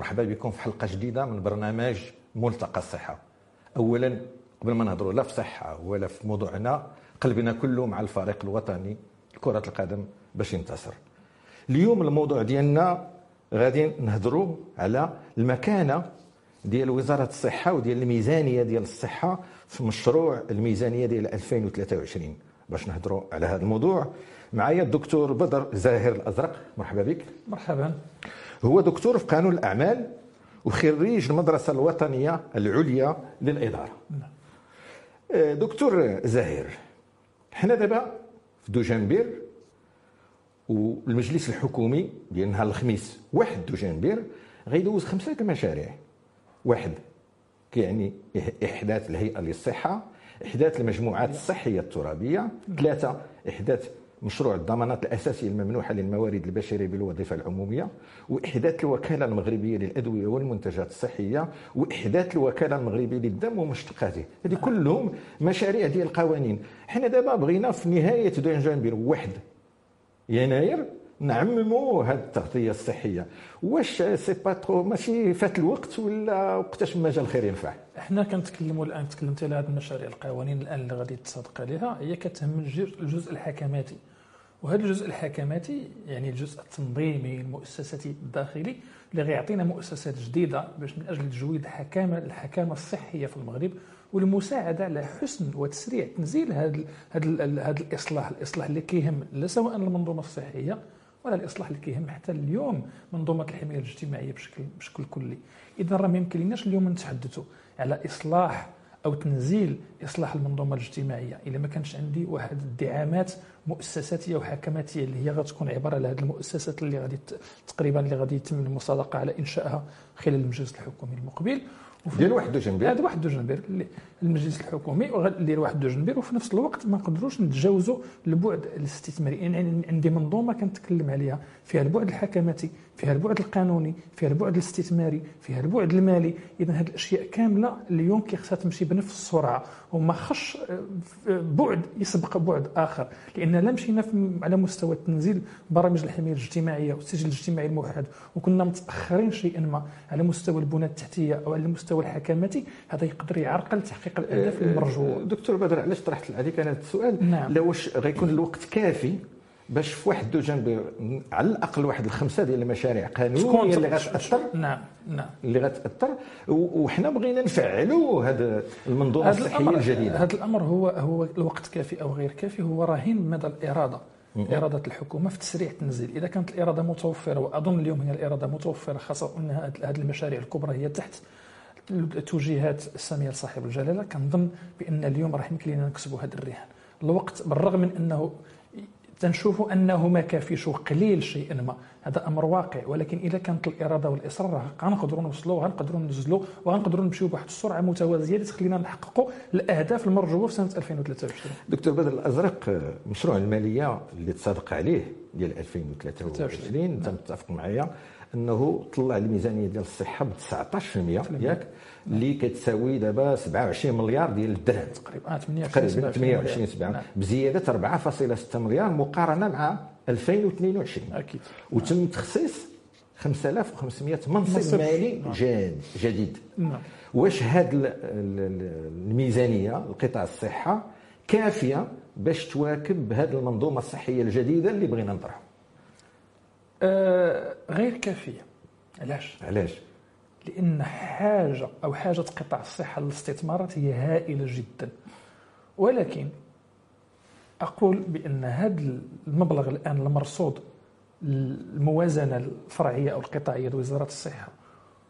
مرحبا بكم في حلقة جديدة من برنامج ملتقى الصحة. اولا قبل ما نهضروا لا في صحة ولا في موضوعنا قلبنا كله مع الفريق الوطني لكره القدم باش ينتصر. اليوم الموضوع ديالنا غادي نهضروا على المكانة ديال وزارة الصحة وديال الميزانية ديال الصحة في مشروع الميزانية ديال 2023 باش نهضروا على هذا الموضوع معايا الدكتور بدر زاهر الأزرق. مرحبا بك. مرحبا. هو دكتور في قانون الأعمال وخريج المدرسة الوطنية العليا للإدارة. آه، دكتور زاهر حنا دابا في دوجنبير والمجلس الحكومي ديال نهار الخميس واحد دوجنبير غيدوز خمسة المشاريع واحد كيعني إحداث الهيئة للصحة إحداث المجموعات الصحية الترابية ثلاثة إحداث مشروع الضمانات الاساسيه الممنوحه للموارد البشرية بالوظيفة العمومية وإحداث الوكالة المغربية للأدوية والمنتجات الصحية وإحداث الوكالة المغربية للدم ومشتقاته. هذه كلهم مشاريع ديال القوانين. حنا دابا بغينا في نهاية ديسمبر واحد يناير نعمموا هذه التغطية الصحية. واش c'est pas trop ماشي فات الوقت ولا وقتاش ما جا الخير ينفع؟ إحنا كنتكلموا الآن تكلمت على هذه المشاريع القوانين الآن اللي غادي تصادق عليها. هي كتهم الجزء الحكماتي. وهذا الجزء الحكماتي يعني الجزء التنظيمي المؤسساتي الداخلي اللي غيعطينا مؤسسات جديدة باش من أجل تجويد الحكامه الحكامة الصحية في المغرب والمساعدة على حسن وتسريع تنزيل هذا هذا الإصلاح الإصلاح اللي كيهم لا سواء المنظومة الصحية ولا الإصلاح اللي كيهم حتى اليوم منظومة الحماية الاجتماعية بشكل بشكل كلي. اذا راه ما يمكنلناش اليوم نتحدثوا على إصلاح أو تنزيل إصلاح المنظومة الاجتماعية. إلا ما كانش عندي واحد الدعامات مؤسساتية وحكماتية اللي هي غتكون عبارة على هذه المؤسسات اللي غادي تقريبا اللي غادي يتم المصادقة على إنشائها خلال المجلس الحكومي المقبل. ديال واحد دوجنبير هذا واحد دوجنبير المجلس الحكومي وغادير واحد دوجنبير وفي نفس الوقت ما نقدروش نتجاوزوا البعد الاستثماري. يعني عندي منظومة كنتكلم عليها فيها البعد الحكماتي فيها البعد القانوني فيها البعد الاستثماري فيها البعد المالي. اذا هذه الأشياء كاملة اليوم كيخصها تمشي بنفس السرعة وما خش آه، بعد يسبق بعد آخر. لأن لا مشينا على مستوى تنزيل برامج الحماية الاجتماعية والسجل الاجتماعي الموحد وكنا متأخرين شيئا ما على مستوى البنى التحتية أو على المستوى الحكماتي هذا يقدر يعرقل تحقيق الأهداف آه، المرجوة. دكتور بدر علاش طرحت عليك أنا هذا السؤال نعم. لا واش غيكون الوقت كافي باش في واحد جنب على الأقل واحد الخمسة ديال المشاريع قانونية اللي غتأثر؟ نعم نعم. اللي غتأثر وحنا بغينا نفعلوا هذه المنظومه الصحيه الجديده هذا الأمر هو هو الوقت كافي أو غير كافي هو رهين مدى الإرادة. إرادة الحكومة في تسريع التنزيل. إذا كانت الإرادة متوفرة وأظن اليوم هي الإرادة متوفرة خاصة أن هذه المشاريع الكبرى هي تحت التوجيهات السامية لصاحب الجلالة. كنظن بأن اليوم راح يمكن لنا نكسبوا هذا الرهان. الوقت بالرغم من أنه تنشوف أنه ما كافيش وقليل شيئا ما. هذا أمر واقع. ولكن إذا كانت الإرادة والإصرار غنقدروا نوصلوا وغنقدروا ننزلوا وغنقدروا نمشيو بواحد السرعة متوازية اللي تخلينا نحققوا الأهداف المرجوة في سنة 2023 دكتور بدر الأزرق مشروع المالية اللي تصادق عليه ديال 2023 انت متفق معايا. انه طلع الميزانية ديال الصحة ب 19% ياك اللي كتساوي دابا 27 مليار ديال الدرهم تقريبا. 28 28 7 بزيادة 4.6 مليار مقارنة مع 2022 أكيد. وتم تخصيص 5500 منصب مالي نعم. جاد جديد. نعم. واش هذه الميزانية لقطاع الصحة كافية باش تواكب هذه المنظومة الصحية الجديدة اللي بغينا نطرحها آه غير كافية. علاش؟ علاش؟ لأن حاجة أو حاجة قطاع الصحة للاستثمارات هي هائلة جدا. ولكن أقول بأن هذا المبلغ الآن المرصود الموازنه الفرعية أو القطاعية لوزاره الصحة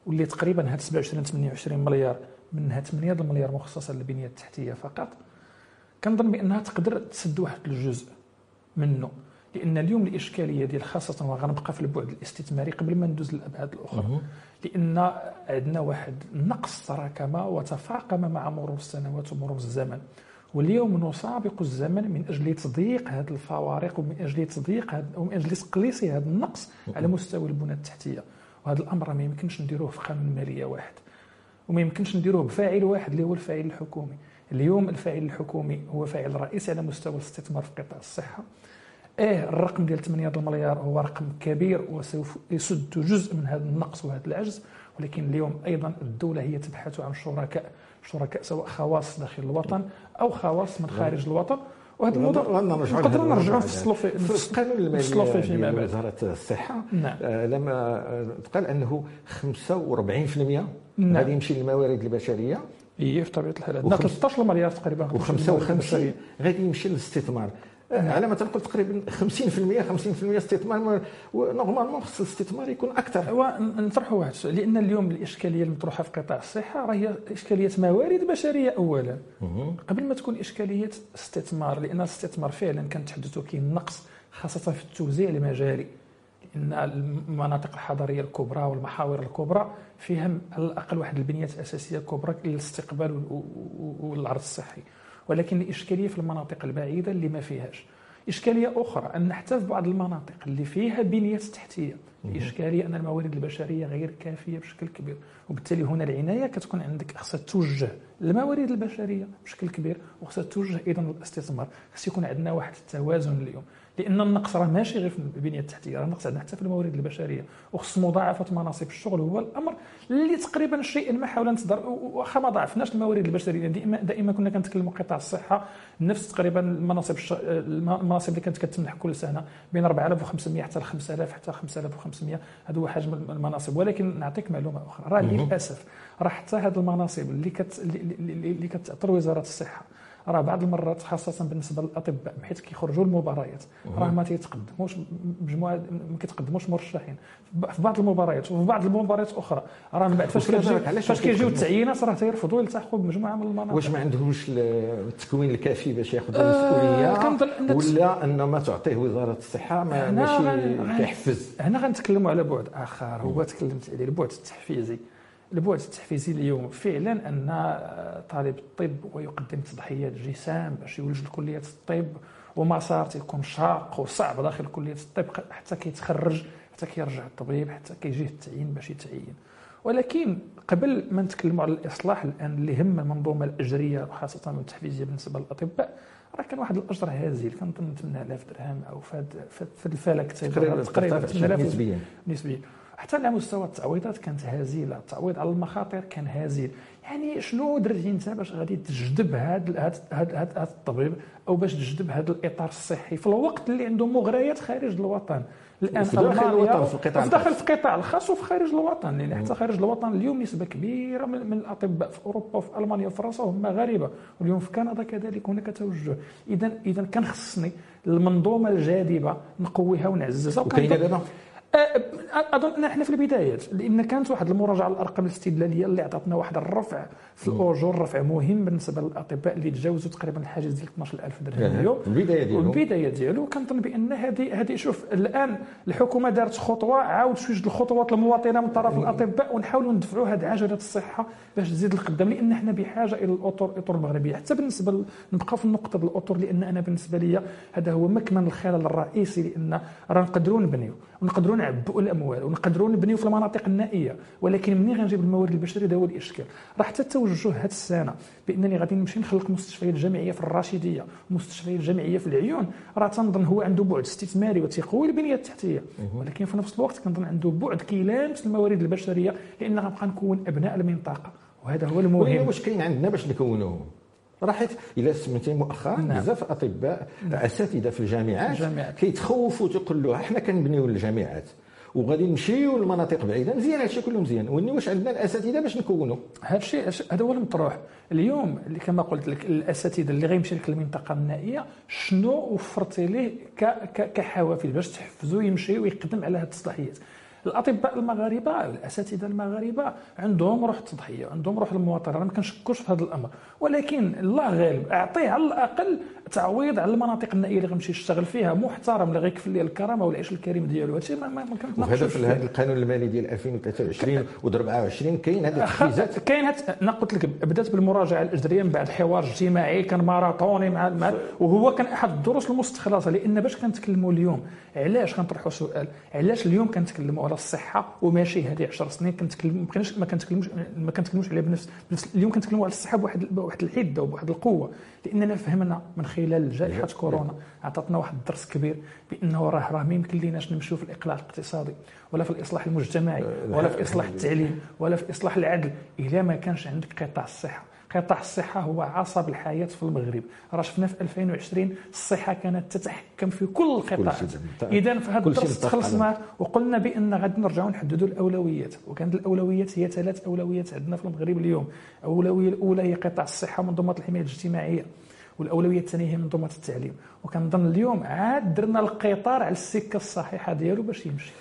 واللي تقريبا هاد 27 28 مليار منها 8 المليار مخصصة للبنية التحتية فقط كنظن بأنها تقدر تسد واحد الجزء منه. لأن اليوم الإشكالية ديال خاصة وغنبقى في البعد الاستثماري قبل ما ندوز للأبعاد الأخرى. لأن عندنا واحد النقص تراكم وتفاقم مع مرور السنوات ومرور الزمن. واليوم نسابق الزمن من أجل تضييق هذه الفوارق ومن أجل تضييق ومن أجل تقليص هذا النقص على مستوى البنى التحتية. وهذا الأمر ما يمكنش نديروه في قانون الماليه واحد. وما يمكنش نديروه بفاعل واحد اللي هو الفاعل الحكومي. اليوم الفاعل الحكومي هو فاعل رئيسي على مستوى الاستثمار في قطاع الصحة. إيه الرقم ديال 8 المليار هو رقم كبير وسوف يسد جزء من هذا النقص وهذا العجز. ولكن اليوم أيضا الدولة هي تبحث عن شركاء شركاء سواء خواص داخل الوطن أو خواص من خارج الوطن. وهذا الموضوع نقدروا نرجعوا نفصلوا في القانون المالي ديال وزارة الصحة نعم. آه لما قال أنه 45% نعم. غادي يمشي للموارد البشرية. هي في طبيعة الحال. عندنا 13 مليار تقريبا. و55 غادي يمشي للاستثمار. على ما تنقل تقريبا 50% 50% استثمار ونورمالمون خص الاستثمار يكون أكثر. ونطرحوا واحد السؤال. لأن اليوم الإشكالية المطروحة في قطاع الصحة راهي إشكالية موارد بشرية اولا. قبل ما تكون إشكالية استثمار لأن الاستثمار فعلا كنتحدثوا كاين نقص خاصة في التوزيع المجالي. ان المناطق الحضرية الكبرى والمحاور الكبرى فيها على الأقل واحد البنيات الأساسية كبرى للاستقبال والعرض الصحي. ولكن الاشكاليه في المناطق البعيدة اللي ما فيهاش. إشكالية أخرى أن حتى في بعض المناطق اللي فيها بنيات تحتية. الاشكاليه أن الموارد البشرية غير كافية بشكل كبير. وبالتالي هنا العناية كتكون عندك خصها توجه الموارد البشرية بشكل كبير وخصها توجه أيضا للاستثمار. خص يكون عندنا واحد التوازن اليوم. لأن النقص راه ماشي غير في البنية التحتية راه النقص عندنا حتى في الموارد البشرية. وخص مضاعفه مناصب الشغل هو الأمر اللي تقريبا شيئا ما حاولنا نصدر واخا ما ضاعفناش الموارد البشرية. دائما دائما كنا كنتكلموا قطاع الصحة نفس تقريبا المناصب المناصب اللي كانت كتمنح كل سنة بين 4500 حتى 5000 حتى 5500 هذا هو حجم المناصب. ولكن نعطيك معلومة أخرى. راه للأسف راه حتى هذه المناصب اللي كت اللي كتعطر وزارة الصحة راه بعض المرات خاصة بالنسبة للأطباء حيت كيخرجوا المباريات. راه ما تيتقدموش مجموعة ما كيتقدموش مرشحين. في بعض المباريات وفي بعض المباريات أخرى. راه من بعد فاش فاش كيجيو التعيينات راه تيرفضوا يلتحقوا بمجموعة من المناطق. واش ما عندهمش التكوين الكافي باش ياخذوا آه، المسؤولية؟ ولا أن ما تعطيه وزارة الصحة؟ ما ماشي كيحفز. هنا غنتكلموا على بعد آخر هو تكلمت عليه البعد التحفيزي. البعد التحفيزي اليوم فعلا أن طالب الطب ويقدم تضحيات جسام باش يولج لكليه الطب ومسار تيكون شاق وصعب داخل كليه الطب حتى كيتخرج حتى كيرجع الطبيب حتى كيجيه التعيين باش يتعين. ولكن قبل ما نتكلموا على الإصلاح الآن اللي هم المنظومة الأجرية وخاصة التحفيزية بالنسبة للأطباء راه كان واحد الأجر هازل كنظن 8000 درهم أو في الفلك تقريبا 8000 نسبيا. نسبيا. حتى على مستوى التعويضات كانت هزيلة التعويض على المخاطر كان هزيل. يعني شنو درتي أنت باش غادي تجذب هذا هذا الطبيب أو باش تجذب هذا الإطار الصحي في الوقت اللي عنده مغريات خارج الوطن؟ الان في داخل الوطن في القطاع في داخل القطاع الخاص وفي خارج الوطن. لأن حتى خارج الوطن اليوم نسبة كبيرة من, الأطباء في أوروبا وفي ألمانيا وفرنسا هم مغاربه واليوم في كندا كذلك هناك توجه. اذا اذا كان خصني المنظومة الجاذبة نقويها ونعززها. وكاينة دابا؟ أظن إن إحنا في البدايات لأن كانت واحد المراجعة للارقام الاستدلالية اللي عطاتنا واحد الرفع في الأجور رفع مهم بالنسبة للأطباء اللي تجاوزوا تقريبا الحاجز ديال 12000 درهم اليوم. البداية ديالو البدايه ديالو كنظن بأن هذه هذه شوف الآن الحكومة دارت خطوة عاود شوية الخطوات المواطنة من طرف الأطباء ونحاولوا ندفعوا هذه عجلة الصحة باش تزيد القدام لأن إحنا بحاجة إلى الاطر الأطر المغربية. حتى بالنسبة نبقى في النقطة الأطر لأن أنا بالنسبة لي هذا هو مكمن الخلل الرئيسي لأن راه نقدروا نبنيو. ونقدروا نعبئوا الأموال ونقدروا نبنيو في المناطق النائية. ولكن منين غنجيب الموارد البشرية؟ هذا هو الإشكال. راه حتى التوجه هذه السنة بأنني غادي نمشي نخلق مستشفيات جامعية في الراشديه ومستشفيات جامعية في العيون. راه تنظن هو عنده بعد استثماري وتيقوي البنية التحتية. ولكن في نفس الوقت كنظن عنده بعد كيلامس الموارد البشرية لأن غنبقى نكون ابناء المنطقة. وهذا هو المهم. واش كاين عندنا باش نكونوه راه حيت الا سمعتي مؤخرا نعم. بزاف أطباء نعم. أساتذة في الجامعات, الجامعات. كيتخوفوا تيقول له إحنا كنبنيو الجامعات وغادي نمشيو لمناطق بعيدة مزيان هادشي كله مزيان وني واش عندنا الأساتذة باش نكونوا هادشي هذا هو المطروح اليوم اللي كما قلت لك الأساتذة اللي غيمشي لك المنطقة النائية شنو وفرتي ليه كحوافز باش تحفزو يمشي ويقدم على هاد التصلاحيات الأطباء المغاربة الأساتذة المغاربة عندهم روح التضحيه عندهم روح المواطنة أنا ما كنشكوش في هذا الأمر. ولكن الله غالب أعطيه على الأقل تعويض على المناطق النائية اللي غيمشي يشتغل فيها محترم اللي غيكفل ليه الكرامة والعيش الكريم ديالو. هادشي ما ما كنتناقشوش وهذا في هذا القانون المالي ديال 2023 و 24 كاين هذه التحفيزات؟ كاين أنا قلت لك بدات بالمراجعة الاجريه من بعد حوار اجتماعي كان ماراطوني مع, مع وهو كان أحد الدروس المستخلصة لأن باش كنتكلموا اليوم علاش كنطرحوا سؤال؟ علاش اليوم كنتكلموا على الصحة؟ وماشي هذه 10 سنين كنتكلم ما كنتكلموش ما كنتكلموش عليها بنفس اليوم كنتكلموا على الصحة بواحد بواحد الحدة وبواحد القوة لأننا فهمنا من خلال خلال جائحة كورونا. عطاتنا واحد الدرس كبير بأنه راه راه ما يمكن ليناش نمشيو في الإقلاع الاقتصادي ولا في الإصلاح المجتمعي ولا في إصلاح التعليم ولا في إصلاح العدل. إلا ما كانش عندك قطاع الصحة. قطاع الصحة هو عصب الحياة في المغرب. راه شفنا في 2020 الصحة كانت تتحكم في كل القطاعات إذا في هذا الدرس تخلصنا وقلنا بأن غادي نرجعوا نحددوا الأولويات. وكانت الأولويات هي ثلاث أولويات عندنا في المغرب اليوم. الأولوية الأولى هي قطاع الصحة ومنظومة الحماية الاجتماعية. والأولوية الثانية هي منظومة التعليم. وكنظن اليوم عاد درنا القطار على السكة الصحيحة ديالو باش يمشي.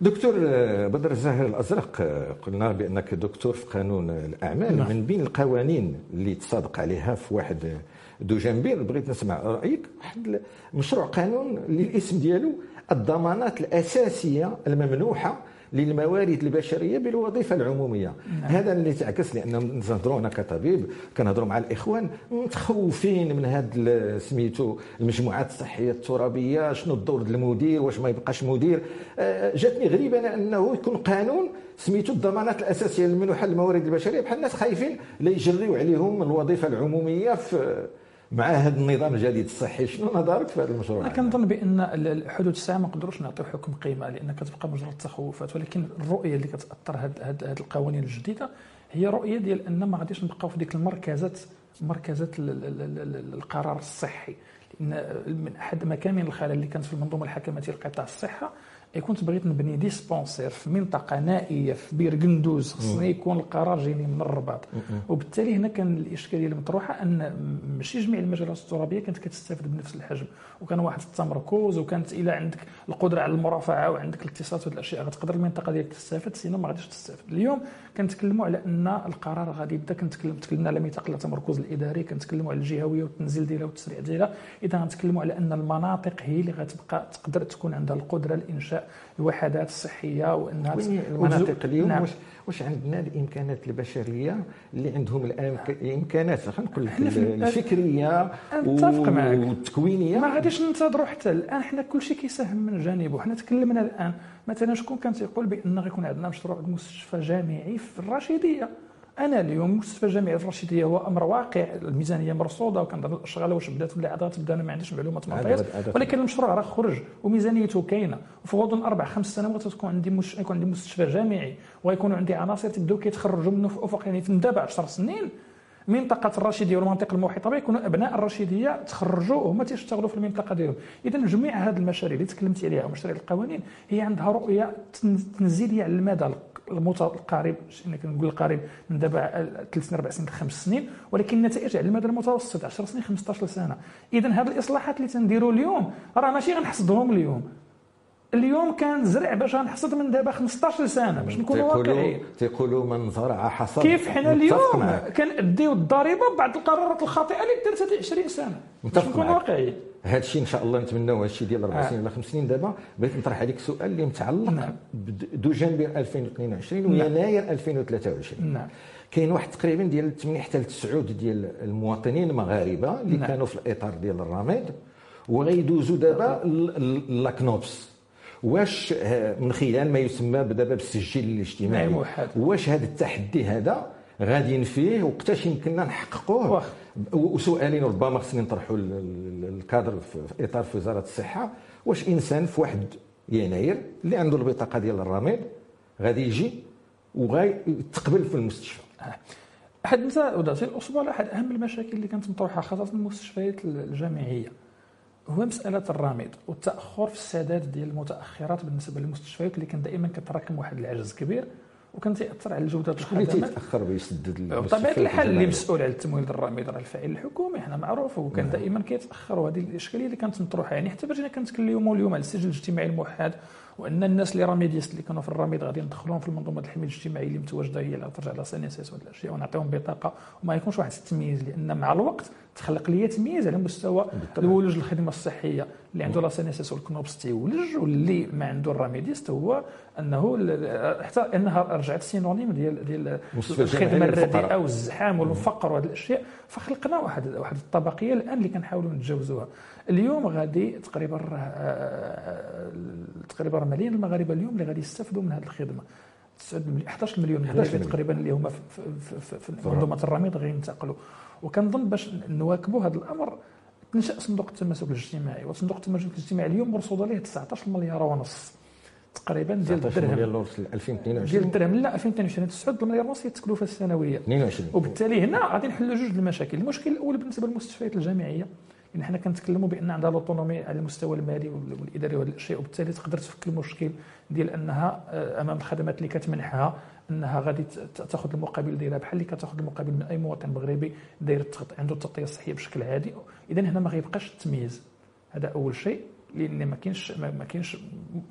دكتور آه، بدر الزاهر الأزرق آه، قلنا بأنك دكتور في قانون الأعمال نعم. من بين القوانين اللي تصادق عليها في واحد دو جنبير بغيت نسمع رأيك واحد مشروع قانون اللي الاسم ديالو الضمانات الأساسية الممنوحة للموارد البشرية بالوظيفة العمومية نعم. هذا اللي تعكس لأن نهضروا أنا كطبيب كنهضروا مع الإخوان متخوفين من هذا سميتو المجموعات الصحية الترابية شنو الدور ديال المدير واش ما يبقاش مدير آه، جاتني غريبة أنه يكون قانون سميتو الضمانات الأساسية للمنوحه للموارد البشرية بحال الناس خايفين لا يجريو عليهم الوظيفة العمومية في مع هذا النظام الجديد الصحي شنو نظرك في هذا المشروع؟ أنا كنظن بأن لحدود الساعة ما نقدروش نعطيو حكم قيمة لأن كتبقى مجرد تخوفات ولكن الرؤية اللي كتأطر هذه القوانين الجديدة هي رؤية ديال أن ما غاديش نبقاو في ديك المركزات مركزات القرار الصحي لأن من أحد مكامن الخلل اللي كانت في المنظومة الحكماتيه لقطاع الصحة كنت بغيت نبني dispensaire في منطقة نائية في بير قندوز خصني يكون القرار جايني من الرباط. وبالتالي هنا كان الإشكالية المطروحة أن ماشي جميع المجالات الترابية كانت كتستافد بنفس الحجم. وكان واحد التمركز وكانت إلى عندك القدرة على المرافعة وعندك الاتصال وهذه الاشياء غتقدر المنطقة ديالك تستافد سينو ما غاديش تستافد. اليوم كنتكلموا على أن القرار غادي يبدأ. كنتكلم تكلمنا على ميثاق التمركز الإداري كنتكلموا على الجهوية والتنزيل ديالها والتسريع ديالها. إذا غنتكلموا على أن المناطق هي اللي غتبقى تقدر تكون عندها القدرة لإنشاء الوحدات الصحية وانها المناطق اليوم؟ نعم. واش واش عندنا الامكانات البشرية اللي عندهم الآن امكانات خلينا نقول لك الفكرية والتكوينية. ما غاديش ننتظروا حتى الآن حنا كل شيء كيساهم من جانبه. حنا تكلمنا الآن مثلا شكون كان تيقول بأن غيكون عندنا مشروع مستشفى جامعي في الرشيديه أنا اليوم مستشفى جامعي في الرشيدية هو أمر واقع الميزانية مرصودة وكنظن الأشغال واش بدات ولا عاد تبدأ أنا ما عنديش معلومات معطيات ولكن المشروع راه خرج وميزانيته كاينة. وفي غضون أربع خمس سنوات تكون عندي مش... يكون عندي مستشفى جامعي ويكونوا عندي عناصر تبداو كيتخرجوا منه في أفق يعني من دابا 10 سنين. منطقة الرشيدية والمناطق المحيطة بها يكونوا أبناء الرشيدية تخرجوا وهما تيشتغلوا في المنطقة ديالهم. اذا جميع هذه المشاريع اللي تكلمتي عليها ومشاريع القوانين هي عندها رؤية تنزيلية على المدى القريب كنقول القريب من دابا ثلاث سنين أربع سنين خمس سنين ولكن النتائج على المدى المتوسط 10 سنين 15 سنة. اذا هذه الإصلاحات اللي تنديروا اليوم راه ماشي غنحصدهم اليوم. اليوم كان زرع باش غنحصد من دابا 15 سنة باش نكونوا واقعيين. تيقولوا من زرع حصد. كيف حنا اليوم كنأديو الضريبة بعد القرارات الخاطئة اللي درت هذه 20 سنة. باش نكونوا واقعيين. هذا الشيء إن شاء الله نتمناو هذا الشيء ديال أربع سنين ولا خمس سنين دابا بغيت نطرح عليك سؤال اللي متعلق نعم. بدجنبر 2022 نعم. ويناير 2023 نعم كاين واحد تقريبا ديال 8 حتى 9 ديال المواطنين المغاربة اللي نعم. كانوا في الإطار ديال الرميد وغيدوزوا دابا لاكنوبس واش من خلال ما يسمى دابا بالسجل الاجتماعي واش هذا التحدي هذا غاديين فيه وقتاش يمكننا نحققوه. وسؤالين ربما خصني نطرحوا الكادر في إطار في وزارة الصحة. واش إنسان في واحد يناير اللي عنده البطاقة ديال الرميد غادي يجي وغيتقبل في المستشفى؟ أحد وداتي الأسبوع احد أهم المشاكل اللي كانت مطروحة خاصة في المستشفيات الجامعية هو مسألة الرامد والتاخر في السداد ديال المتأخرات بالنسبة للمستشفيات اللي كان دائما كتراكم واحد العجز كبير. وكان تيأثر على الجودة شكون اللي تيتأخر بيسدد بطبيعة الحال اللي مسؤول على التمويل الرامد راه الفاعل الحكومي حنا معروف وكان نعم. دائما كيتأخر وهذه الإشكالية اللي كانت مطروحة. يعني حتى باش كنتكلموا اليوم على السجل الاجتماعي الموحد وأن الناس اللي راميديست اللي كانوا في الراميد غادي ندخلوهم في المنظومة الحمايه الاجتماعيه اللي متواجدة هي اللي ترجع على سنسيس وهذه الأشياء ونعطيهم بطاقة وما يكونش واحد التمييز لأن مع الوقت تخلق لي تمييز على مستوى الولوج الخدمه الصحية. اللي عنده la CNSS وال CNOPS تيولج واللي ما عنده الراميديست هو أنه حتى إنها رجعت synonyme ديال ديال الخدمة الرديئة والزحام والفقر وهذه الأشياء. فخلقنا واحد واحد الطبقية الآن اللي كنحاولوا نتجاوزوها. اليوم غادي تقريبا آه، آه، تقريبا ملايين المغاربة اليوم اللي غادي يستافدوا من هذه الخدمة. 11 مليون مغربي تقريبا اللي هما في, في, في, في منظومة الرميد غادي ينتقلوا. وكنظن باش نواكبوا هذا الأمر تنشا صندوق التماسك الاجتماعي وصندوق التماسك الاجتماعي اليوم مرصود عليه 19 مليار ونص تقريبا ديال 19 الدرهم. مليار ديال 2022 الدرهم لا 2022 9 المليار ونص هي التكلفة السنوية. 22 وبالتالي هنا غادي نحلوا جوج المشاكل. المشكل الأول بالنسبة للمستشفيات الجامعية. يعني حنا كنتكلموا بأن عندها لوطونومي على المستوى المالي والإداري وهذا الشيء وبالتالي تقدر تفك المشكل ديال أنها آه، أمام الخدمات اللي كتمنحها أنها غادي تاخذ المقابل ديالها بحال اللي كتاخذ المقابل من أي مواطن مغربي داير عنده التغطية الصحية بشكل عادي. اذا هنا ما غيبقاش التمييز. هذا أول شيء لأن ما كاينش ما كاينش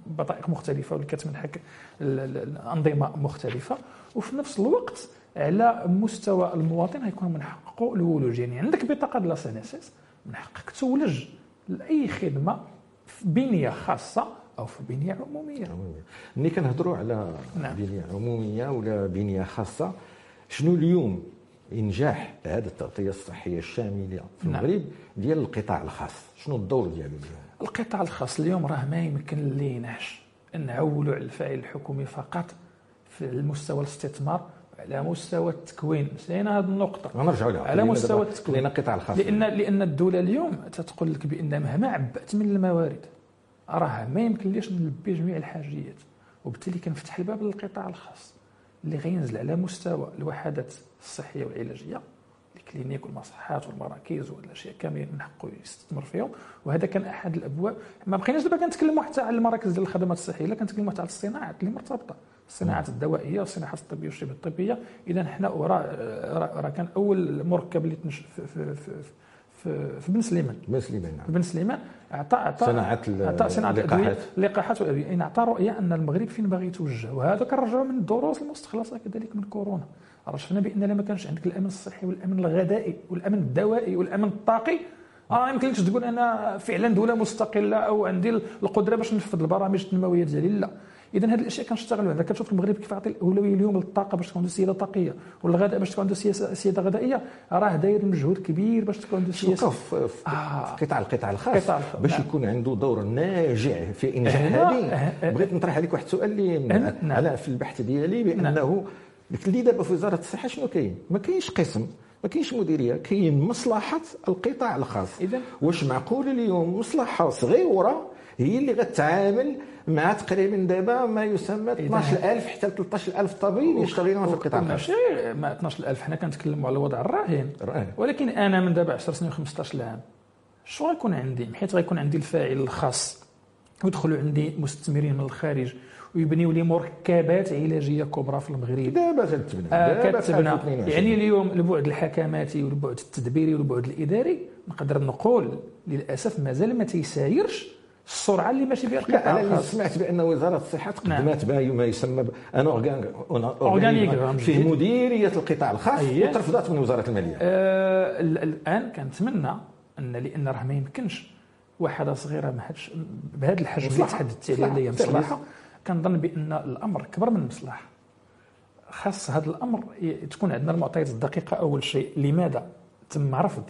بطائق مختلفة واللي كتمنحك الأنظمة مختلفة. وفي نفس الوقت على مستوى المواطن غيكون من حقه الولوج. يعني عندك بطاقة ديال CNSS من حقك تولج لأي خدمة في بنية خاصة أو في بنية عمومية. ملي كنهضروا على نعم. بنية عمومية ولا بنية خاصة شنو اليوم إنجاح هذه التغطية الصحية الشاملة في نعم. المغرب ديال القطاع الخاص؟ شنو الدور ديالو اليوم؟ القطاع الخاص اليوم راه ما يمكن ليناش نعولوا على الفاعل الحكومي فقط في المستوى الاستثمار على مستوى التكوين. نسينا هذه النقطة. غنرجعوا لها. على مستوى التكوين. القطاع الخاص لأن لأن الدولة اليوم تتقول لك بأن مهما عبأت من الموارد راه ما يمكن ليش نلبي جميع الحاجيات. وبالتالي كنفتح الباب للقطاع الخاص اللي غينزل على مستوى الوحدات الصحية والعلاجية الكلينيك والمصحات والمراكز والاشياء كاملين من حقه يستثمر فيهم. وهذا كان أحد الأبواب. ما بقيناش دابا كنتكلموا حتى على المراكز ديال الخدمات الصحية لا كنتكلموا حتى على الصناعات اللي مرتبطة. الصناعات الدوائيه والصناعات الطبية والشبه الطبية إذا حنا وراه راه كان أول مركب اللي تنشأ في في في, في, في بن سليمان. بن سليمان نعم. بن سليمان. اعطى اعطى صناعة ال- اعطى صناعة اللقاحات. اللقاحات والأدوية. يعني اعطى رؤية أن المغرب فين باغي يتوجه. وهذا كنرجعوا من الدروس المستخلصة كذلك من كورونا. راه شفنا بأن لا ما كانش عندك الأمن الصحي والأمن الغذائي والأمن الدوائي والأمن الطاقي. آه ما يمكنلكش تقول أنا فعلا دولة مستقلة أو عندي القدرة باش ننفذ البرامج التنمويه ديالي. لا. اذا هذه الأشياء كنشتغلوا عليها كتشوف المغرب كيف يعطي الاولويه اليوم للطاقه باش تكون عنده سياده طاقية والغذاء باش تكون عنده سياده غذائية راه داير مجهود كبير باش تكون عنده سياسه في آه. قطاع القطاع الخاص الخاص، باش نعم. يكون عنده دور ناجع في إنجاح هذه بغيت نطرح عليك واحد السؤال اللي نعم. أنا في البحث ديالي بأنه قلت لي دابا في وزارة الصحة شنو كاين؟ ما كاينش قسم ما كاينش مديرية كاين مصلحة القطاع الخاص إذن- واش معقول اليوم مصلحة صغيرة هي اللي غتعامل مع تقريبا دابا ما يسمى 12000 حتى 13000 طبيب يشتغلون في القطاع. الخاص ماشي ما 12000 حنا كنتكلموا على الوضع الراهن. ولكن أنا من دابا 10 سنين و15 عام شو غيكون عندي؟ حيت غيكون عندي الفاعل الخاص. ويدخلوا عندي مستثمرين من الخارج ويبنيوا لي مركبات علاجية كبرى في المغرب. دابا تتبنى آه كتبنى. 2022. يعني اليوم البعد الحكماتي والبعد التدبيري والبعد الإداري نقدر نقول للأسف مازال ما تيسايرش السرعه اللي ماشي بها القطاع أنا اللي سمعت بأن وزارة الصحة تقدمت بما ما يسمى ان أورغانيغرام فيه. مديرية القطاع الخاص أيه. وترفضت من وزارة المالية آه ال- الآن كنتمنى أن لأن راه ما يمكنش واحدة صغيرة ما بهذا الحجم اللي. تحدثت عليه اللي هي مصلحة. مصلحة كنظن بأن الأمر كبر من المصلحة خاص هذا الأمر تكون عندنا المعطيات الدقيقة أول شيء لماذا تم رفض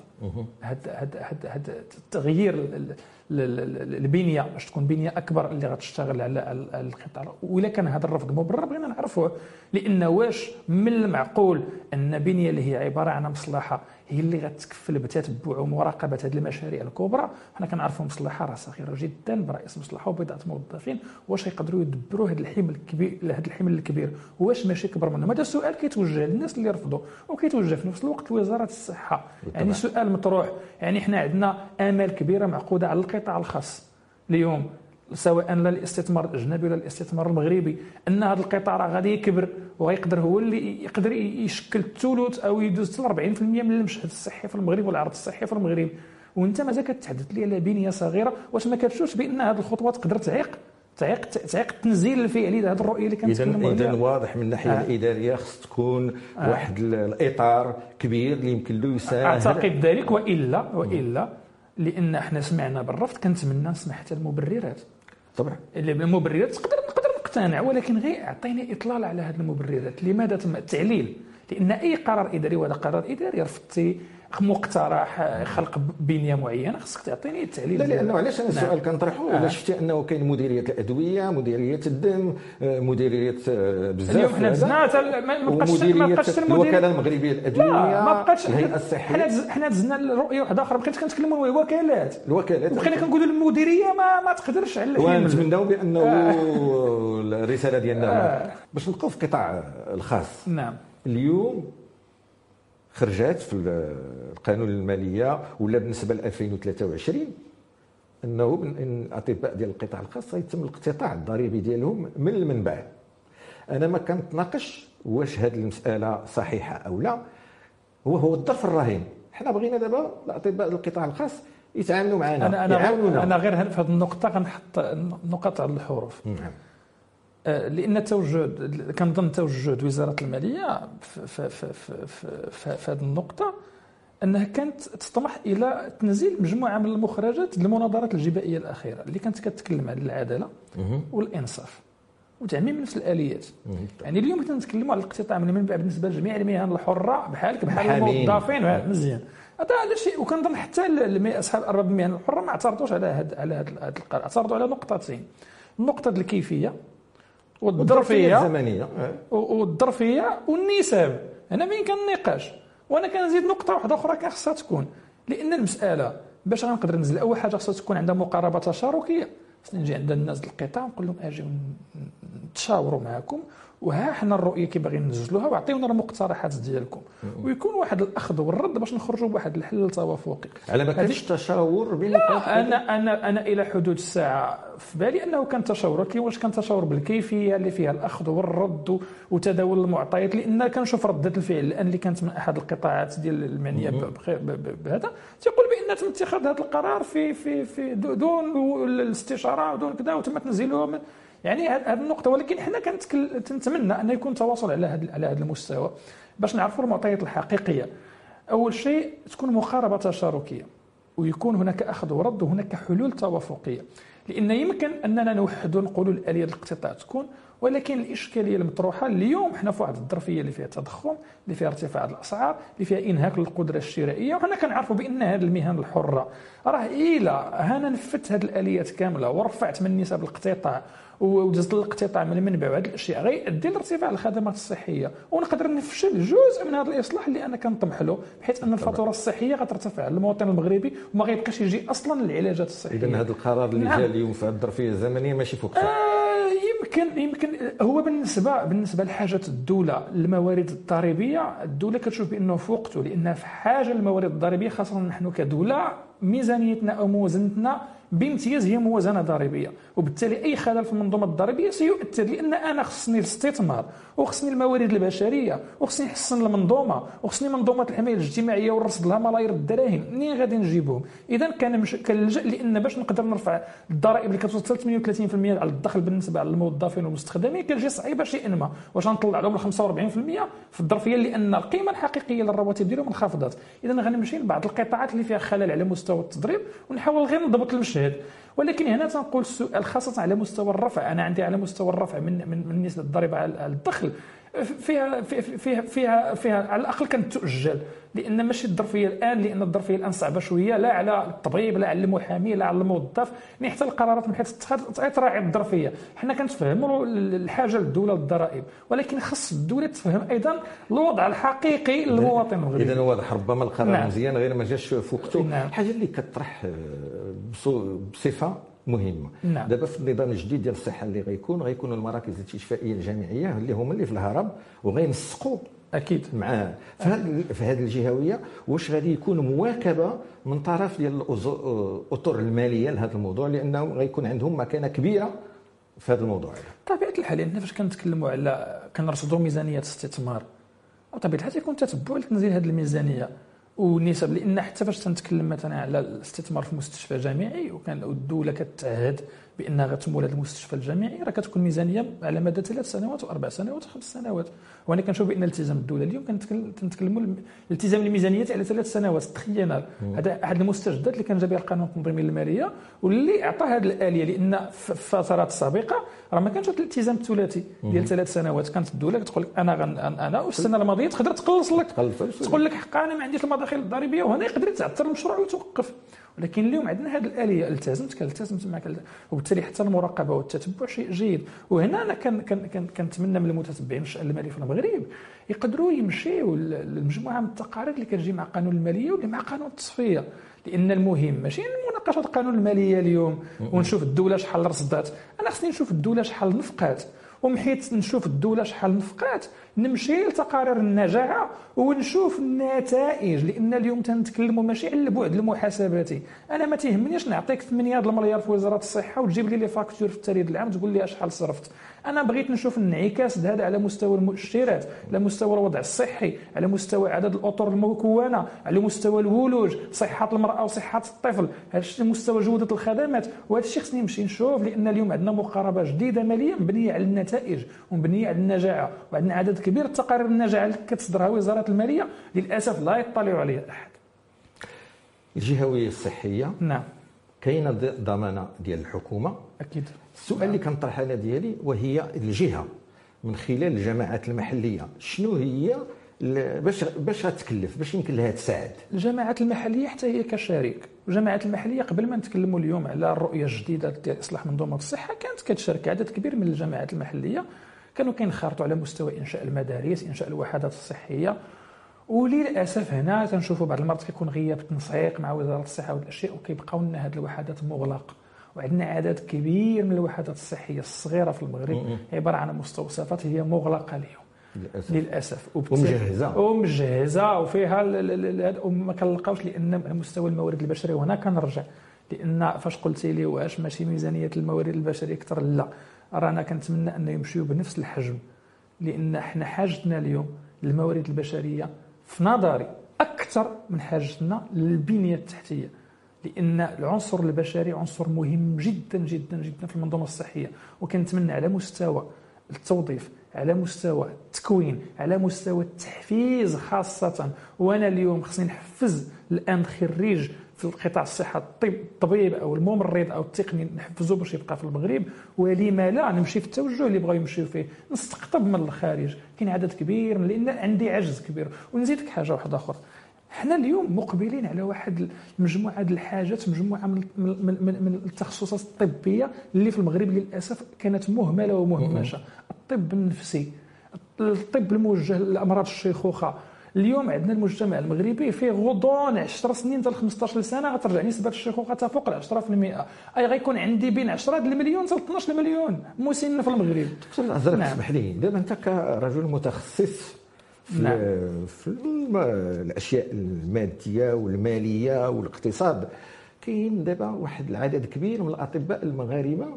هاد هاد هاد هاد التغيير ال- ال- ال- ال- البنية باش تكون بنية أكبر اللي غتشتغل على القطاع وإلا كان هذا الرفض مبرر بغينا نعرفوه. لأن واش من المعقول أن بنية اللي هي عبارة عن مصلحة هي اللي غتكفل بتتبع ومراقبة هذه المشاريع الكبرى. حنا كنعرفوا مصلحة راه صغيرة جدا برئيس مصلحة وبضعه موظفين. واش يقدروا يدبروا هذا الحمل الكبير هذا الحمل الكبير؟ واش ماشي كبر منهم؟ هذا السؤال كيتوجه للناس اللي رفضوا وكيتوجه في نفس الوقت لوزاره الصحة. يعني سؤال مطروح. يعني إحنا عندنا آمال كبيرة معقودة على القطاع الخاص. اليوم سواء لا الاستثمار الأجنبي ولا الاستثمار المغربي أن هذا القطاع راه غادي يكبر وغيقدر هو اللي يقدر يشكل الثلث أو يدوز حتى 40% من المشهد الصحي في المغرب والعرض الصحي في المغرب. وأنت مازال كتحدث لي على بنية صغيرة واش ما كتشوفش بأن هذه الخطوه تقدر تعيق؟ تعيق تعيق التنزيل الفعلي لهذه الرؤية اللي اذا كنتكلموا اذا عليها؟ واضح من الناحية آه. الإدارية خص تكون واحد ال- الإطار كبير اللي يمكن له يساهم. أعتقد ذلك والا وإلا لأن إحنا سمعنا بالرفض كنتمنى نسمع حتى المبررات. طبعا. المبررات تقدر نقدر نقتنع ولكن غير أعطيني إطلال على هذه المبررات. لماذا تم التعليل؟ لأن أي قرار إداري وهذا قرار إداري رفضتي مقترح خلق بنية معينة. خصك تعطيني التعليل لا لأنه علاش أنا السؤال نعم. كنطرحه آه. شفتي أنه كاين مديرية الأدوية مديرية الدم آه، مديرية آه، بزاف اليوم حنا. دزنا ما بقاش ما بقاش الوكالة المغربية للادويه لا ما بقاش الهيئة حنا الصحيه دز- حنا دزنا لرؤيه واحدة أخرى. بقيت كنتكلموا الوكالات. الوكالات. وبقينا كنقولوا المديرية ما ما تقدرش على ونتمناو بأنه الرسالة ديالنا آه. باش نبقاو في القطاع الخاص. نعم. اليوم خرجت في القانون المالية ولا بالنسبة ل 2023 إنه إن الاطباء ديال القطاع الخاص يتم الاقتطاع الضريبي ديالهم من المنبع أنا ما كنتناقش واش هذه المسألة صحيحة أو لا. هو هو الظرف الرهين. حنا بغينا دابا الأطباء القطاع الخاص يتعاملوا معنا أنا أنا يعاونونا. أنا غير في هذه النقطة غنحط نقاط على الحروف. نعم. لأن توجد كنظن توجد وزارة المالية في, في, في, في, في, في هذه النقطة أنها كانت تطمح إلى تنزيل مجموعة من المخرجات للمناظرات الجبائية الأخيرة اللي كانت كتكلم على العدالة. والإنصاف وتعميم نفس الآليات. يعني اليوم كنتكلموا على الاقتطاع من المنبع بالنسبة لجميع المهن الحرة بحالك بحال. الموظفين مزيان هذا هذا شيء وكنظن حتى أصحاب ارباب المهن الحرة ما اعترضوش على هذا على هذا القرار اعترضوا على نقطتين نقطه الكيفية والظرفية الزمنية. والظرفية والنسب. هنا فين كان النقاش؟ وأنا كنزيد نقطة واحدة أخرى كان خصها تكون. لأن المسألة باش غنقدر ننزل أول حاجة خصها تكون عندها مقاربة تشاركية. خصني نجي عند الناس القطاع ونقول لهم أجيو نتشاوروا معكم وها حنا الرؤية كي باغيين ننزلوها وعطيونا المقترحات ديالكم. ويكون واحد الأخذ والرد باش نخرجوا بواحد الحل توافقي على ما كانش تشاور بين أنا أنا أنا إلى حدود الساعة في بالي أنه كان تشاور. ولكن واش كان تشاور بالكيفية اللي فيها الأخذ والرد وتداول المعطيات لأن كنشوف ردة الفعل الان اللي كانت من أحد القطاعات ديال المعنيه بهذا تيقول بأن تم اتخاذ هذا القرار في في في دو- دون الاستشارة ودون كذا وتم تنزيله من يعني هذه النقطة ولكن حنا كنتمنى أن يكون تواصل على هذا على هذا المستوى باش نعرفوا المعطيات الحقيقية. أول شيء تكون مقاربه تشاركية ويكون هناك أخذ ورد وهناك حلول توافقية. لأن يمكن أننا نوحد ونقولوا الآلية الاقتطاع تكون ولكن الإشكالية المطروحة اليوم حنا في واحد الظرفية اللي فيها تضخم اللي فيها ارتفاع الأسعار اللي فيها إنهاك للقدرة الشرائية وحنا كنعرفوا بأن هذه المهن الحره راه إلى أنا نفذت هذه الآليات كاملة ورفعت من نسب الاقتطاع ودزت الاقتطاع من المنبع وهذه الأشياء. غيؤدي لارتفاع الخدمات الصحية. ونقدر نفشل جزء من هذا الإصلاح اللي أنا كنطمح له بحيث أن الفاتورة الصحية غترتفع على المواطن المغربي وما غيبقاش يجي أصلا للعلاجات الصحية. اذا هذا القرار اللي نعم. جا اليوم في الظرفيه الزمنيه ماشي فوق آه، يمكن يمكن هو بالنسبة بالنسبة لحاجة الدولة للموارد الضريبية. الدولة كتشوف بأنه في وقته لانها في حاجة للموارد الضريبية خاصة نحن كدولة ميزانيتنا أو موازنتنا بامتياز هي موازنة ضريبية. وبالتالي أي خلل في المنظومه الضريبية سيؤثر لأن أنا خصني الاستثمار وخصني الموارد البشرية وخصني نحسن المنظومة وخصني منظومة الحماية الاجتماعية ونرصد لها ملايير الدراهم. منين غادي نجيبهم؟ اذا كان مش كنلجا لأن باش نقدر نرفع الضرائب اللي كتوصل 38% على الدخل بالنسبة للموظفين والمستخدمين كتجي صعيبة شيئا ما واش غنطلع لهم ال 45% في الظرفيه لأن القيمة الحقيقية للرواتب ديالهم انخفضت. اذا غنمشي لبعض القطاعات اللي فيها خلل على مستوى التضريب ونحاول غير نضبط المشهد. ولكن هنا تنقول السؤال خاصة على مستوى الرفع أنا عندي على مستوى الرفع من من, من نسبه الضريبه على الدخل فيها فيها فيها فيها على الأقل كانت تؤجل لأن ماشي الظرفية الآن لأن الظرفية الآن صعبة شوية لا على الطبيب لا على المحامي لا على الموظف يعني حتى القرارات من حيث تراعي الظرفية حنا كنتفهموا الحاجة للدوله للضرائب ولكن خص الدولة تفهم أيضا الوضع الحقيقي للمواطن المغربي اذا واضح ربما القرار نعم. مزيان غير ما جاش في وقته نعم. الحاجة اللي كتطرح آه، بصفة مهمه نعم. دابا في النظام الجديد ديال الصحة اللي غيكون غيكونوا المراكز الاستشفائيه الجامعية اللي هما اللي في الهرم وغينسقوا أكيد. مع في هذه الجهوية واش غادي يكون مواكبة من طرف ديال الأطر المالية لهذا الموضوع لأنه غيكون عندهم مكانة كبيرة في هذا الموضوع. هذا طبيعة الحال لأن فاش كنتكلموا على كنرصدوا ميزانية استثمار بطبيعه الحال يكون تتبع لتنزيل هذه الميزانية. والنسب لأن حتى فاش تنتكلم مثلا على الاستثمار في مستشفى جامعي وكان الدولة كتعهد بان غتمول هذا المستشفى الجامعي راه كتكون ميزانية على مدى ثلاث سنوات وأربع سنوات وخمس سنوات. وأنا كنشوف بان الالتزام الدولة اليوم كنتكلموا الالتزام الميزانيه على ثلاث سنوات تخيل. هذا احد المستجدات اللي كان جاب القانون التنظيمي المالية واللي اعطى هذه الآلية لأن في الفترات السابقه راه ما كانش الالتزام الثلاثي ديال ثلاث سنوات. كانت الدولة كتقول لك أنا غن أنا والسنة الماضية تقدر تقلص لك. تقول لك حق أنا ما عنديش المداخيل الضريبيه وهنا يقدر يتعثر المشروع ويتوقف ولكن اليوم عندنا هذه الآلية التزمت كالتزمت معك وبالتالي حتى المراقبة والتتبع شيء جيد. وهنا أنا كنتمنى من المتتبعين الشان المالي في المغرب يقدروا يمشيوا للمجموعة من التقارير اللي كتجي مع قانون المالية واللي مع قانون التصفية. لأن المهم ماشي مناقشة القانون المالية اليوم ونشوف الدولة شحال رصدات أنا خصني نشوف الدولة شحال نفقات ومحيت نشوف الدولة شحال نفقات نمشي لتقارير النجاعة ونشوف النتائج لأن اليوم تنتكلموا ماشي على البعد المحاسباتي. أنا ما تيهمنيش نعطيك 8 المليار في وزارة الصحة وتجيب لي لي فاكتور في التاريخ العام تقول لي شحال صرفت. أنا بغيت نشوف انعكاس هذا على مستوى المؤشرات على مستوى الوضع الصحي على مستوى عدد الأطر المكونه على مستوى الولوج صحة المرأة وصحة الطفل. هذا الشيء مستوى جودة الخدمات وهذا الشيء خصني نمشي نشوف لأن اليوم عندنا مقاربة جديدة ماليه مبنية على النتائج ومبنية على النجاعة وعندنا عدد كبير التقارير النجاعة اللي كتصدرها وزارة المالية للأسف لا يطلع عليها أحد. الجهوية الصحية نعم. كاينة ضمانة ديال الحكومة. أكيد. السؤال اللي كنطرح أنا ديالي وهي الجهة من خلال الجماعات المحلية. شنو هي باش باش غتكلف باش يمكن لها تساعد؟ الجماعات المحلية حتى هي كشريك. الجماعات المحلية قبل ما نتكلموا اليوم على الرؤية الجديدة ديال إصلاح منظومة الصحة كانت كتشارك عدد كبير من الجماعات المحلية. كانوا كينخرطوا على مستوى إنشاء المدارس إنشاء الوحدات الصحية وللأسف هنا تنشوفوا بعض المرات كيكون غياب التنسيق مع وزارة الصحة والأشياء وكيبقاو لنا هذه الوحدات مغلق. وعندنا عدد كبير من الوحدات الصحية الصغيرة في المغرب عبارة عن مستوصفات هي مغلقة اليوم. للأسف, للأسف. ومجهزة. ومجهزة. وفيها وما كنلقاوش لأن مستوى الموارد البشرية وهنا كنرجع. لأن فاش قلتي لي واش ماشي ميزانية الموارد البشرية أكثر؟ لا. رانا كنتمنى أنه يمشيو بنفس الحجم. لأن حنا حاجتنا اليوم للموارد البشرية في نظري أكثر من حاجتنا للبنية التحتية لأن العنصر البشري عنصر مهم جدا جدا جدا في المنظومة الصحية. وكنتمنى على مستوى التوظيف على مستوى التكوين على مستوى التحفيز خاصة. وأنا اليوم خصني نحفز الآن خريج في القطاع الصحة الطب الطبيب أو الممرض أو التقني نحفزه باش يبقى في المغرب ولما لا نمشي في التوجه اللي بغاو يمشيو فيه. نستقطب من الخارج. كاين عدد كبير لأن عندي عجز كبير. ونزيدك حاجة واحدة أخرى. حنا اليوم مقبلين على واحد المجموعة ديال الحاجات مجموعة من, من, من, من التخصصات الطبية اللي في المغرب للأسف كانت مهملة ومهمشة. الطب النفسي الطب الموجه لأمراض الشيخوخة اليوم عندنا المجتمع المغربي فيه غضون 10 سنين حتى 15 سنه غترجع نسبة الشيخوخه تفوق ال 10% أي غيكون عندي بين 10 المليون حتى 12 مليون مسن في المغرب دكتور الازرق نعم. اسمح لي دابا أنت كرجل متخصص في, نعم. في الأشياء المادية والمالية والاقتصاد كاين دابا واحد العدد كبير من الأطباء المغاربة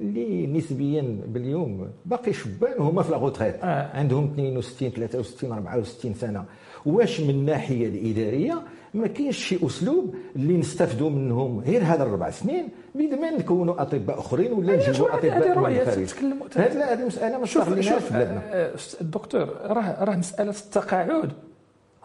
اللي نسبيا باليوم باقي شبان هما في لاغوتريت آه. عندهم 62 63 64 سنه واش من الناحيه الاداريه ما كاينش شي اسلوب اللي نستافدوا منهم غير هذا الربع سنين ما نكونوا اطباء اخرين ولا نجيبوا اطباء من الخارج هذه هذه مساله ما شوف في بلادنا آه، الدكتور راه راه مساله التقاعد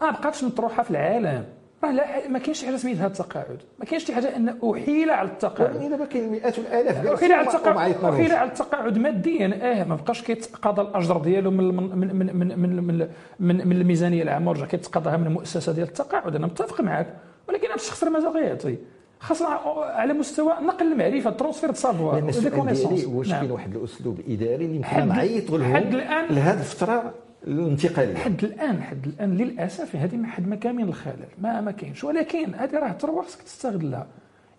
ما بقاتش مطروحه في العالم راه لا ما كاينش حاجة سميتها التقاعد ما كاينش شي حاجة إن أحيل على التقاعد. ولكن دابا كاين مئات الالاف أحيل على التقاعد. أحيل على التقاعد ماديا. آه ما بقاش كيتقاضى الأجر ديالو من من من من من, من, من, من الميزانية العامة ورجع كيتقاضاها من المؤسسة ديال التقاعد. أنا متفق معك ولكن هذا الشخص ماذا غيعطي. خاصنا على مستوى نقل المعرفة transfert de savoir. واش نعم. كاين واحد الأسلوب إداري اللي يمكن نعيطوا لهم لهذه الفترة؟ الانتقالية. حد الآن حد الآن للأسف هذه ما حد ما كامل الخلل ما ما كاينش. ولكن هذه راه ثروه خصك تستغلها.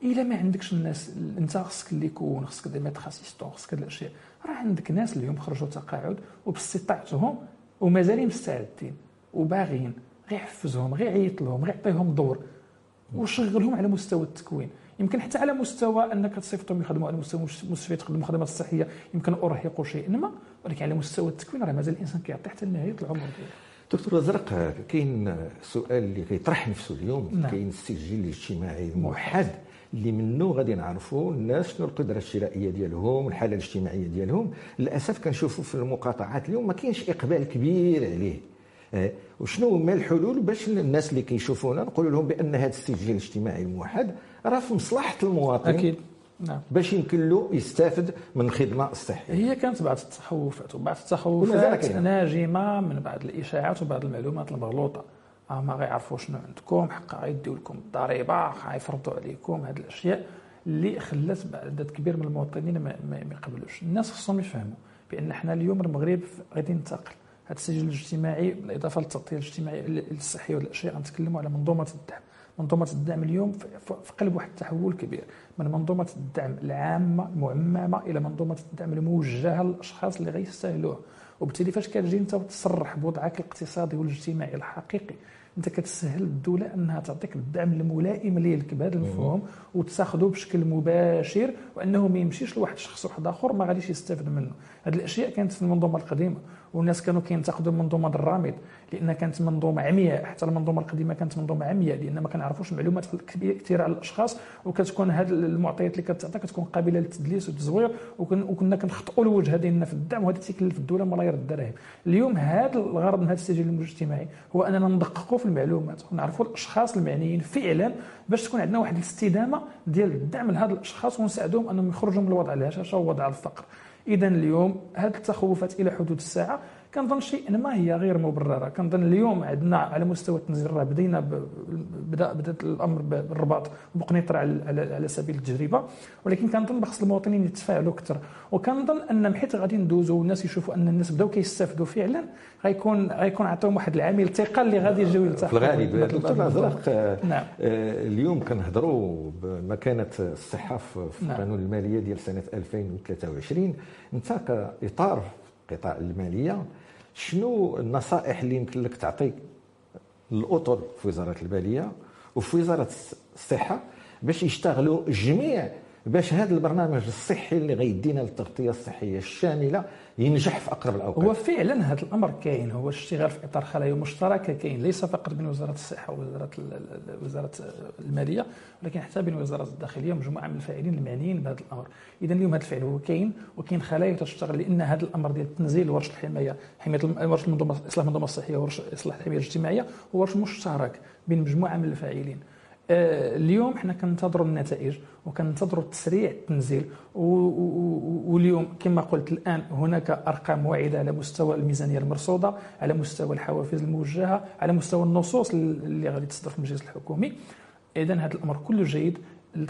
إلا ما عندكش الناس أنت خصك اللي يكون خصك des maîtres assistants خصك الأشياء. راه عندك ناس اليوم خرجوا تقاعد وباستطاعتهم ومازالين مستعدين وباغيين. غير يحفزهم غير يعيط لهم غير يعطيهم دور. وشغلهم على مستوى التكوين. يمكن حتى على مستوى أنك تصيفطهم يخدموا على مستوى مستشفيات يخدموا الخدمات الصحيه يمكن أرهقوا شيئا ما ولكن على مستوى التكوين راه مازال الإنسان كيعطي حتى نهايه العمر ديالو. دكتور ازرق كاين سؤال اللي كيطرح نفسه اليوم. نعم. كاين السجل الاجتماعي الموحد اللي منه غادي نعرفوا الناس شنو القدرة الشرائية ديالهم الحالة الاجتماعية ديالهم. للأسف كنشوفوا في المقاطعات اليوم ما كاينش إقبال كبير عليه. آه، وشنو هما الحلول باش الناس اللي كيشوفونا نقولوا لهم بأن هذا السجل الاجتماعي الموحد راه في مصلحة المواطن أكيد. نعم. باش يمكن له يستافد من الخدمه الصحيه هي كانت بعض التخوفات وبعض التخوفات. ناجمة من بعض الإشاعات وبعض المعلومات المغلوطة. آه ما غيعرفوا شنو عندكم حق غيديو لكم الضريبة غيفرضوا عليكم هذه الأشياء اللي خلات عدد كبير من المواطنين ما يقبلوش. الناس خصهم يفهموا بأن حنا اليوم المغرب غادي ينتقل هذا السجل الاجتماعي بالإضافة للتغطية الاجتماعيه الصحيه والأشياء غنتكلموا على منظومة الدعم. منظومة الدعم اليوم في قلب واحد التحول كبير من منظومة الدعم العامة المعممه إلى منظومة الدعم الموجهة للأشخاص اللي غيستاهلوها وبالتالي فاش كتجي أنت وتصرح بوضعك الاقتصادي والاجتماعي الحقيقي أنت كتسهل الدولة أنها تعطيك الدعم الملائم ليك بهذا المفهوم وتاخذه بشكل مباشر وأنه ما يمشيش لواحد الشخص واحد آخر ما غاديش يستافد منه. هذه الأشياء كانت في المنظومة القديمة. والناس كانوا كينتقدوا المنظومه الرامد لانها كانت منظومة عمياء حتى المنظومة القديمة كانت منظومة عمياء لأن ما كنعرفوش معلومات كثيره على الأشخاص وكتكون هذه المعطيات اللي كتعطى كتكون قابلة للتدليس والتزوير وكن- وكنا كنخطئوا الوجهه ديالنا في الدعم وهذا تيكلف الدولة ملايير الدراهم اليوم هذا الغرض من هذا السجل الاجتماعي هو أننا ندققوا في المعلومات ونعرفوا الأشخاص المعنيين فعلا باش تكون عندنا واحد الاستدامة ديال الدعم لهذ الأشخاص ونساعدهم أنهم يخرجوا من الوضع الهشاشة ووضع الفقر. اذا اليوم هذه التخوفات إلى حدود الساعة؟ كنظن شيئا ما هي غير مبررة. كنظن اليوم عندنا على مستوى التنزيل راه بدينا بدا بدأت الأمر بالرباط بقنيطره على, على, سبيل التجربة. ولكن كنظن بخص المواطنين يتفاعلوا أكثر. وكنظن أن حيت غادي ندوزوا والناس يشوفوا أن الناس بداو كيستافدوا فعلا غيكون غيكون عطاهم واحد العامل ثقه اللي غادي يجيو في يلتحقوا الغالب بهذا دكتور. الازرق آه، نعم. آه، اليوم كنهضروا بمكانة الصحة في في نعم. القانون المالية ديال سنة 2023 انت كاطار قطاع المالية. شنو النصائح اللي يمكن لك تعطي الأطر في وزارة الماليه وفي وزارة الصحة باش يشتغلوا الجميع باش هذا البرنامج الصحي اللي غيدينا للتغطية الصحية الشاملة ينجح في أقرب الأوقات. هو فعلا هذا الأمر كاين. هو الاشتغال في إطار خلايا مشتركة كاين ليس فقط بين وزارة الصحة ووزارة وزارة المالية ولكن حتى بين وزارة الداخلية ومجموعة من الفاعلين المعنيين بهذا الأمر. اذا اليوم هذا الفعل هو كاين وكاين خلايا تشتغل لأن هذا الأمر ديال تنزيل ورش الحماية حماية ورش المنظومه إصلاح المنظومة الصحية ورش إصلاح الحماية الاجتماعية هو ورش مشترك بين مجموعة من الفاعلين. اليوم حنا كننتظروا النتائج وكننتظروا تسريع التنزيل واليوم كما قلت الآن هناك أرقام واعدة على مستوى الميزانية المرصودة على مستوى الحوافز الموجهة على مستوى النصوص اللي غادي تصدر في المجلس الحكومي. اذا هذا الأمر كله جيد.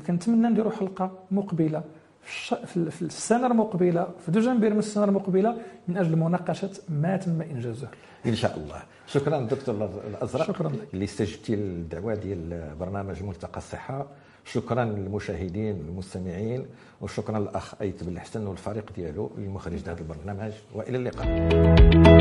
كنتمنى نديروا حلقة مقبلة في السنة المقبلة في دجنبر من السنة المقبلة من أجل مناقشة ما تم انجازه إن شاء الله. شكرا دكتور الأزرق شكرا لك. اللي استجبتي للدعوه ديال برنامج ملتقى الصحة. شكرا للمشاهدين والمستمعين وشكرا للأخ ايت بن الحسن والفريق ديالو المخرج لهذا البرنامج. وإلى اللقاء.